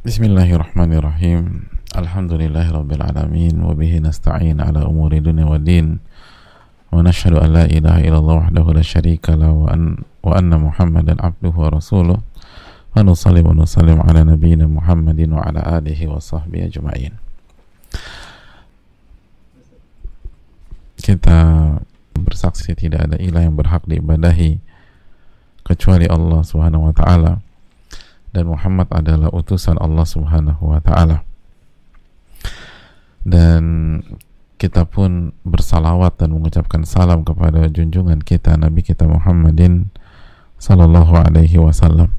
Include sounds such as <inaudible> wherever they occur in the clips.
Bismillahirrahmanirrahim. Alhamdulillahirabbil alamin wa nasta'in ala umuri dunya waddin. Wa nashhadu an la ilaha illallah wahdahu la syarika lahu wa, an, wa anna Muhammadan abduhu wa rasuluh. Wa nusalli wa nusallim ala nabiyyina Muhammadin wa ala alihi wa sahbihi ajma'in. Kita bersaksi tidak ada ilah yang berhak diibadahi kecuali Allah Subhanahu wa taala dan Muhammad adalah utusan Allah Subhanahu wa taala. Dan kita pun bersalawat dan mengucapkan salam kepada junjungan kita Nabi kita Muhammadin sallallahu alaihi wasallam.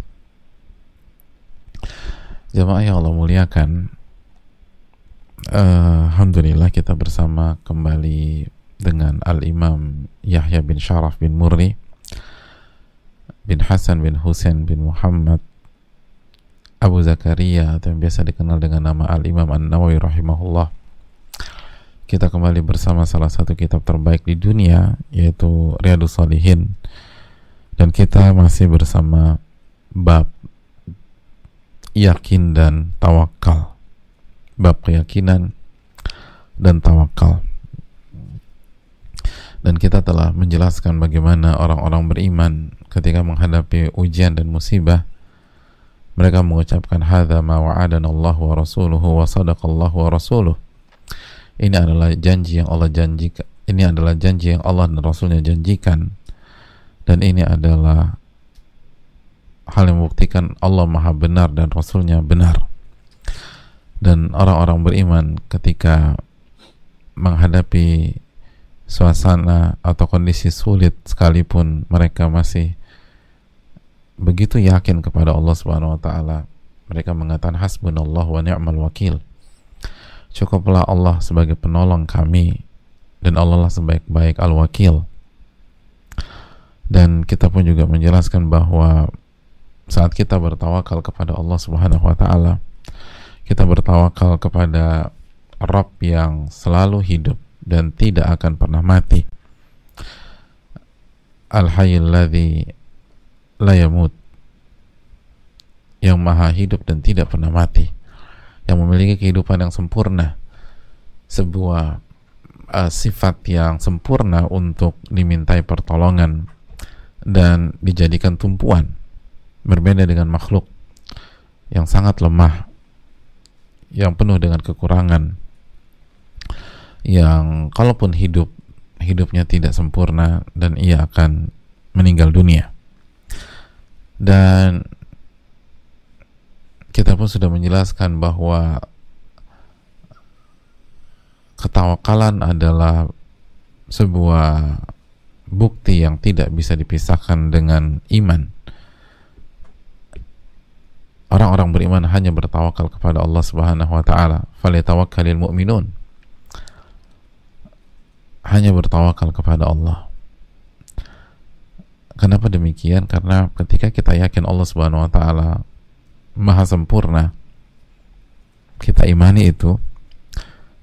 Jamaah yang Allah muliakan, uh, Alhamdulillah kita bersama kembali dengan Al-Imam Yahya bin Sharaf bin Murri bin Hasan bin Husain bin Muhammad Abu Zakaria atau yang biasa dikenal dengan nama Al-Imam An-Nawawi rahimahullah. Kita kembali bersama salah satu kitab terbaik di dunia yaitu Riyadus Salihin. Dan kita masih bersama bab yakin dan tawakal. Bab keyakinan dan tawakal. Dan kita telah menjelaskan bagaimana orang-orang beriman ketika menghadapi ujian dan musibah mereka mengucapkan hadza ma wa'adana Allah wa rasuluhu wa sadaqallahu wa rasuluh. Ini adalah janji yang Allah janjikan ini adalah janji yang Allah dan Rasulnya janjikan. Dan ini adalah hal yang membuktikan Allah maha benar dan Rasulnya benar. Dan orang-orang beriman ketika menghadapi suasana atau kondisi sulit sekalipun mereka masih begitu yakin kepada Allah Subhanahu wa taala mereka mengatakan hasbunallah wa ni'mal wakil. Cukuplah Allah sebagai penolong kami dan Allah lah sebaik-baik al-wakil. Dan kita pun juga menjelaskan bahwa saat kita bertawakal kepada Allah Subhanahu wa taala kita bertawakal kepada Rabb yang selalu hidup dan tidak akan pernah mati. Al-Hayyul la yang maha hidup dan tidak pernah mati yang memiliki kehidupan yang sempurna sebuah uh, sifat yang sempurna untuk dimintai pertolongan dan dijadikan tumpuan berbeda dengan makhluk yang sangat lemah yang penuh dengan kekurangan yang kalaupun hidup hidupnya tidak sempurna dan ia akan meninggal dunia. Dan kita pun sudah menjelaskan bahwa ketawakalan adalah sebuah bukti yang tidak bisa dipisahkan dengan iman. Orang-orang beriman hanya bertawakal kepada Allah Subhanahu wa taala. Falyatawakkalul mu'minun. Hanya bertawakal kepada Allah. Kenapa demikian? Karena ketika kita yakin Allah Subhanahu wa taala maha sempurna, kita imani itu,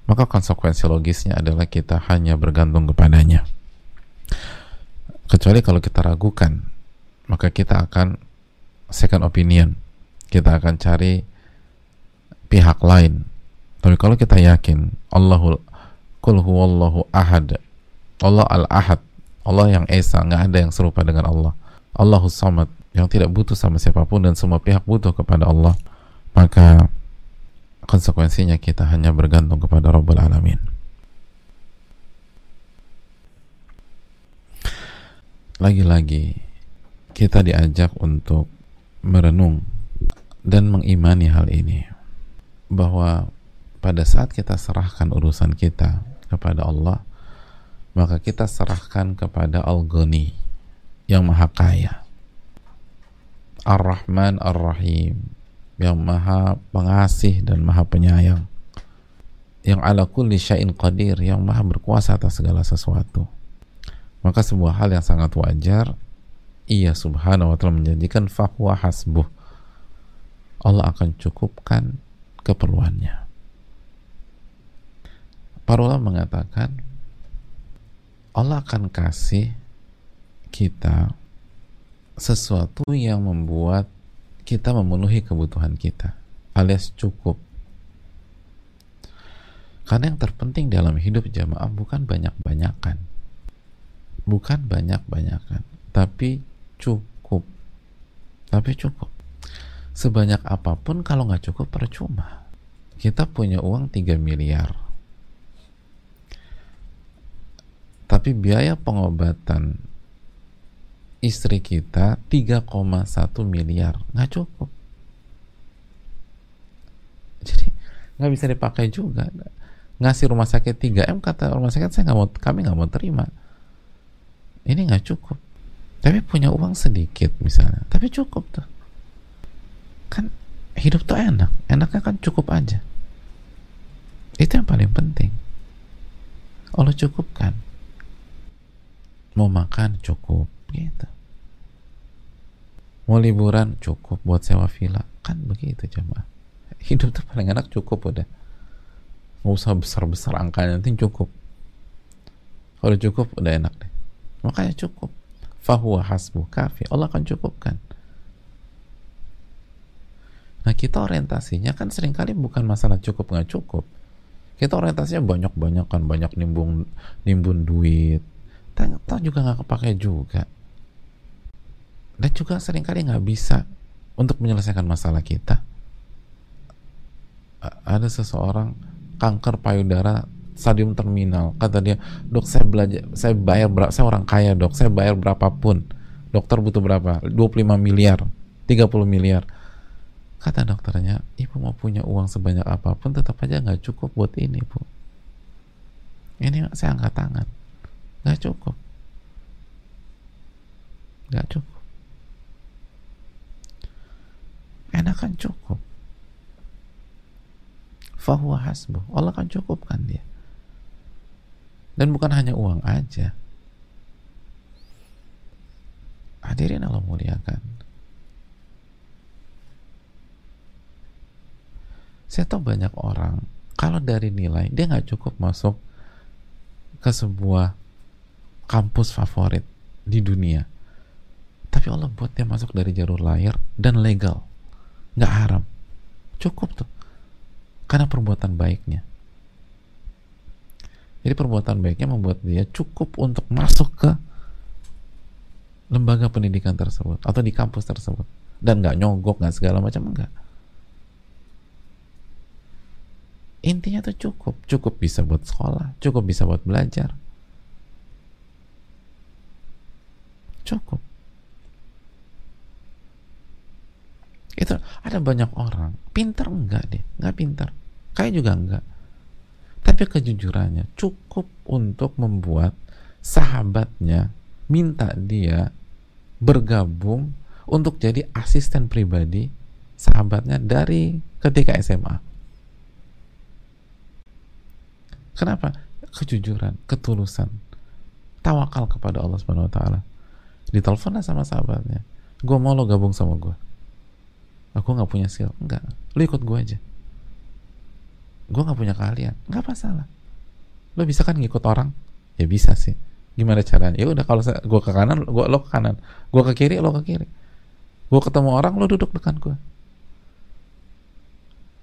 maka konsekuensi logisnya adalah kita hanya bergantung kepadanya. Kecuali kalau kita ragukan, maka kita akan second opinion. Kita akan cari pihak lain. Tapi kalau kita yakin Allahul Kul huwallahu ahad Allah al-ahad Allah yang Esa, nggak ada yang serupa dengan Allah. Allahus Samad, yang tidak butuh sama siapa pun dan semua pihak butuh kepada Allah. Maka konsekuensinya kita hanya bergantung kepada Rabbul Alamin. Lagi-lagi kita diajak untuk merenung dan mengimani hal ini bahwa pada saat kita serahkan urusan kita kepada Allah maka kita serahkan kepada Al-Ghani yang maha kaya. Ar-Rahman Ar-Rahim. Yang maha pengasih dan maha penyayang. Yang ala kulli syai'in qadir. Yang maha berkuasa atas segala sesuatu. Maka sebuah hal yang sangat wajar ia subhanahu wa ta'ala menjanjikan fahuwa hasbuh. Allah akan cukupkan keperluannya. Para ulama mengatakan Allah akan kasih kita sesuatu yang membuat kita memenuhi kebutuhan kita. alias cukup. Karena yang terpenting dalam hidup jamaah bukan banyak-banyakan. Bukan banyak-banyakan tapi cukup. Tapi cukup. Sebanyak apa pun kalau nggak cukup percuma. Kita punya uang 3 miliar. Tapi biaya pengobatan istri kita 3,1 miliar. Nggak cukup. Jadi nggak bisa dipakai juga. Ngasih rumah sakit 3 m kata rumah sakit saya nggak mau kami nggak mau terima. Ini nggak cukup. Tapi punya uang sedikit misalnya. Tapi cukup tuh. Kan hidup tuh enak. Enaknya kan cukup aja. Itu yang paling penting. Allah cukupkan. Mau makan cukup gitu. Mau liburan cukup buat sewa villa? Kan begitu coba <laughs> hidup tuh paling enak cukup udah. Nggak usah besar-besar angkanya nanti cukup. Kalau cukup udah enak deh. Makanya cukup. Fahuwa hasbu kafi. Allah akan cukupkan. Nah kita orientasinya kan sering kali bukan masalah cukup nggak cukup. Kita orientasinya banyak-banyak kan, banyak nimbun nimbun duit. Tahu juga nggak kepake juga. Dan juga sering kali nggak bisa untuk menyelesaikan masalah kita. Ada seseorang kanker payudara stadium terminal. Kata dia dok saya belajar saya bayar berapa saya orang kaya dok. Saya bayar berapapun. Dokter butuh berapa? 25 miliar 30 miliar. Kata dokternya, ibu mau punya uang sebanyak apa pun tetap aja nggak cukup buat ini, bu. Ini saya angkat tangan, nggak cukup, nggak cukup. Enakan cukup. Fahuwa hasbu. Allah kan cukupkan dia. Dan bukan hanya uang aja. Hadirin Allah muliakan saya tahu banyak orang kalau dari nilai dia nggak cukup masuk ke sebuah kampus favorit di dunia tapi Allah buat dia masuk dari jalur layar dan legal nggak haram. Cukup tuh. Karena perbuatan baiknya. Jadi perbuatan baiknya membuat dia cukup untuk masuk ke lembaga pendidikan tersebut atau di kampus tersebut. Dan nggak nyogok nggak segala macam enggak intinya tuh cukup. Cukup bisa buat sekolah cukup bisa buat belajar. Cukup itu ada banyak orang pintar enggak deh enggak pintar kayak juga enggak tapi kejujurannya cukup untuk membuat sahabatnya minta dia bergabung untuk jadi asisten pribadi sahabatnya dari ketika SMA Kenapa? Kejujuran, ketulusan, tawakal kepada Allah Subhanahu Wa Taala. Diteleponlah sama sahabatnya, gue mau lo gabung sama gue. Aku nggak punya skill, enggak. Lo ikut gue aja. Gue nggak punya kalian, nggak masalah. Lo bisa kan ngikut orang? Ya bisa sih. Gimana caranya? Ya udah kalau gue ke kanan, gue lo ke kanan. Gue ke kiri, lo ke kiri. Gue ketemu orang, lo duduk dekat gue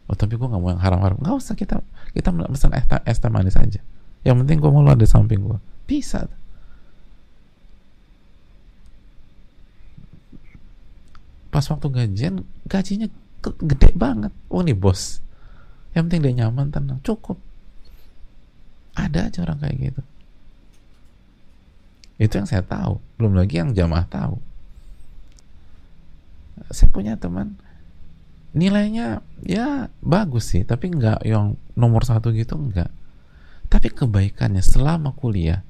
oh tapi gue gak mau yang haram-haram Gak usah kita kita pesan es, es teh manis aja yang penting gue mau lo ada samping gue bisa pas waktu gajian gajinya gede banget. Oh nih bos. Yang penting dia nyaman tenang. Cukup. Ada aja orang kayak gitu. Itu yang saya tahu. Belum lagi yang jamaah tahu. Saya punya teman. Nilainya ya bagus sih. Tapi nggak yang nomor satu gitu enggak tapi kebaikannya selama kuliah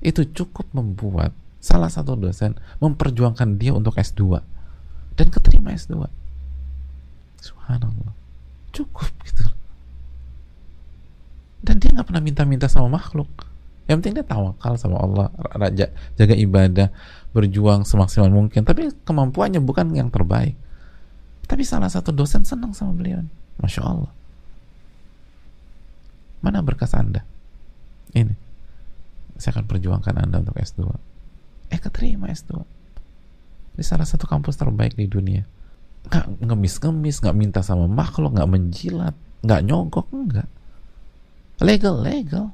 itu cukup membuat salah satu dosen memperjuangkan dia untuk S2 dan keterima S2 subhanallah cukup gitu dan dia nggak pernah minta-minta sama makhluk yang penting dia tawakal sama Allah raja jaga ibadah berjuang semaksimal mungkin tapi kemampuannya bukan yang terbaik tapi salah satu dosen senang sama beliau. Masya Allah. Mana berkas Anda? Ini. Saya akan perjuangkan Anda untuk S2. Eh, keterima S2. Di salah satu kampus terbaik di dunia. nggak ngemis-ngemis nggak minta sama makhluk nggak menjilat nggak nyogok enggak legal legal.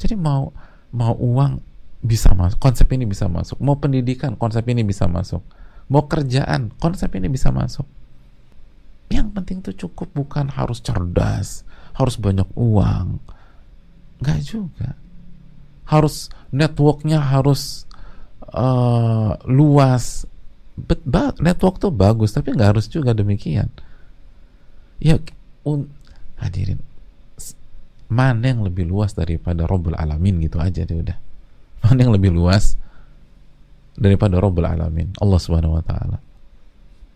Jadi mau mau uang bisa masuk konsep ini bisa masuk. Mau pendidikan konsep ini bisa masuk. Mau kerjaan konsep ini bisa masuk. Yang penting tuh cukup bukan harus cerdas harus banyak uang. Nggak juga. Harus networknya harus uh, luas But, network tuh bagus tapi nggak harus juga demikian. Ya un, hadirin mana yang lebih luas daripada Robbul Alamin gitu aja deh udah. Mana yang lebih luas daripada Robbul Alamin Allah Subhanahu Wa Taala.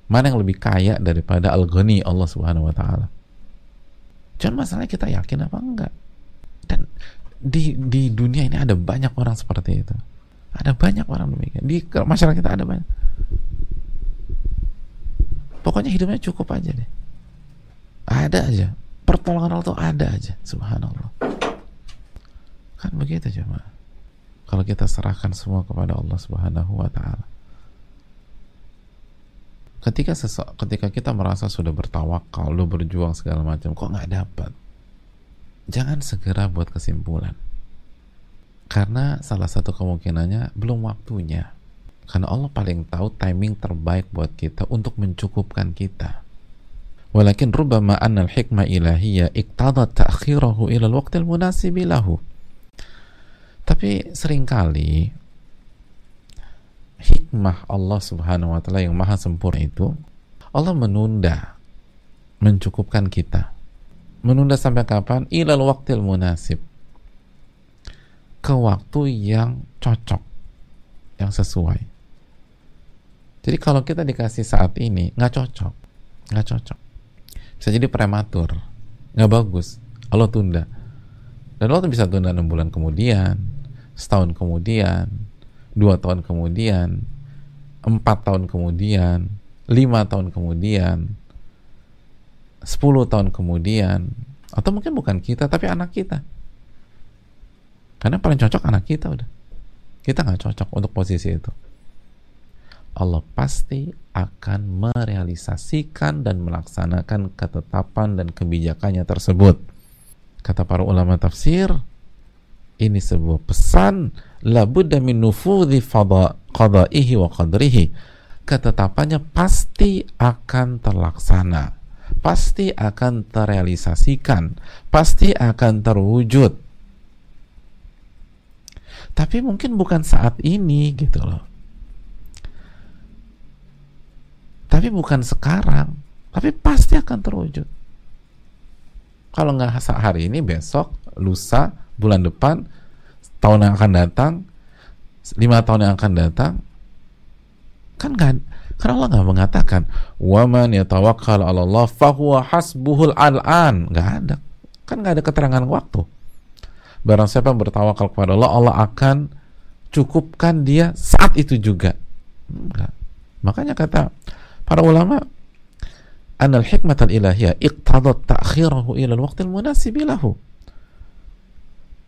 Mana yang lebih kaya daripada Al-Ghani Allah Subhanahu Wa Taala. Cuman masalahnya kita yakin apa enggak? Dan di di dunia ini ada banyak orang seperti itu. Ada banyak orang demikian. Di masyarakat kita ada banyak pokoknya hidupnya cukup aja deh. Ada aja. Pertolongan Allah tuh ada aja. Subhanallah. Kan begitu coba kalau kita serahkan semua kepada Allah subhanahu wa ta'ala. Ketika ketika kita merasa sudah bertawakal lu berjuang segala macam kok nggak dapat? Jangan segera buat kesimpulan. Karena salah satu kemungkinannya belum waktunya karena Allah paling tahu timing terbaik buat kita untuk mencukupkan kita Walakin rubbama anna al-hikmah ilahiyya iqtada ta'khirahu ila al-waqti al-munasibi lahu. Tapi sering kali hikmah Allah Subhanahu wa taala yang maha sempurna itu Allah menunda mencukupkan kita. Menunda sampai kapan? Ilal waqtil munasib. Ke waktu yang cocok, yang sesuai. Jadi kalau kita dikasih saat ini, nggak cocok. Nggak cocok. Bisa jadi prematur. Nggak bagus. Allah tunda. Dan Allah bisa tunda enam bulan kemudian setahun kemudian dua tahun kemudian empat tahun kemudian lima tahun kemudian sepuluh tahun kemudian. Atau mungkin bukan kita tapi anak kita. Karena paling cocok anak kita udah. Kita nggak cocok untuk posisi itu Allah pasti akan merealisasikan dan melaksanakan ketetapan dan kebijakannya tersebut. Kata para ulama tafsir, ini sebuah pesan labudda min nufudhi qada'ihi wa qadrihi. Ketetapannya pasti akan terlaksana, pasti akan terrealisasikan, pasti akan terwujud. Tapi mungkin bukan saat ini gitu loh tapi bukan sekarang. Tapi pasti akan terwujud. Kalau nggak hari ini besok lusa bulan depan tahun yang akan datang lima tahun yang akan datang kan nggak karena Allah nggak mengatakan waman yatawakkal Allah fahuwa hasbuhul al'an. Nggak ada. Kan nggak ada keterangan waktu. Barang siapa yang bertawakal kepada Allah Allah akan cukupkan dia saat itu juga. Enggak makanya kata para ulama anal hikmat al ilahiyah iqtadat ta'khirahu ila al-waqt al-munasib lahu.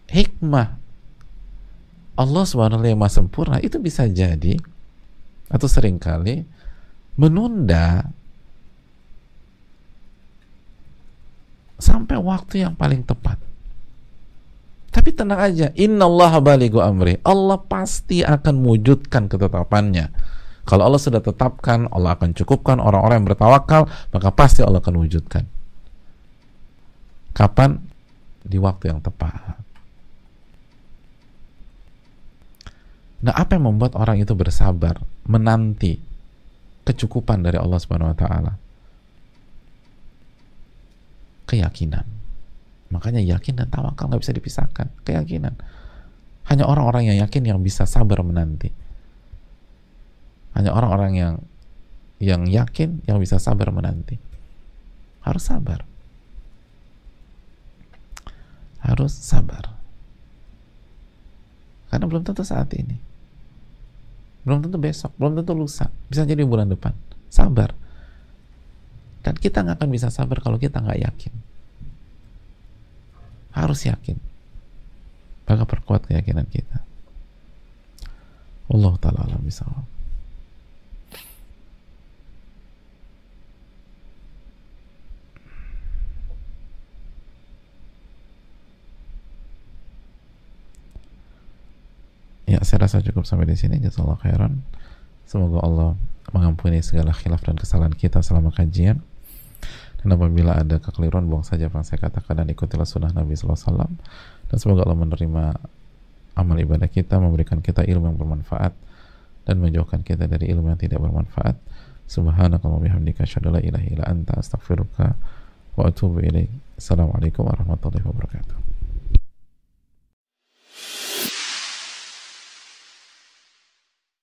Hikmah Allah SWT yang maha sempurna itu bisa jadi atau sering kali menunda sampai waktu yang paling tepat. Tapi tenang aja inna Allah amri. Allah pasti akan mewujudkan ketetapannya kalau Allah sudah tetapkan, Allah akan cukupkan orang-orang yang bertawakal, maka pasti Allah akan wujudkan. Kapan? Di waktu yang tepat. Nah, apa yang membuat orang itu bersabar menanti kecukupan dari Allah Subhanahu wa taala? Keyakinan. Makanya yakin dan tawakal nggak bisa dipisahkan. Keyakinan. Hanya orang-orang yang yakin yang bisa sabar menanti hanya orang-orang yang yang yakin yang bisa sabar menanti. Harus sabar. Harus sabar. Karena belum tentu saat ini. Belum tentu besok belum tentu lusa. Bisa jadi bulan depan. Sabar. Dan kita nggak akan bisa sabar kalau kita nggak yakin. Harus yakin. Maka perkuat keyakinan kita. Allah taala alam Ya, saya rasa cukup sampai di sini. Jazakallah khairan. Semoga Allah mengampuni segala khilaf dan kesalahan kita selama kajian. Dan apabila ada kekeliruan, buang saja apa yang saya katakan dan ikutilah sunnah Nabi SAW. Dan semoga Allah menerima amal ibadah kita, memberikan kita ilmu yang bermanfaat, dan menjauhkan kita dari ilmu yang tidak bermanfaat. Subhanakallah bihamdika asyhadu la ilaha illa anta astaghfiruka wa atubu ilaik. Assalamualaikum warahmatullahi wabarakatuh.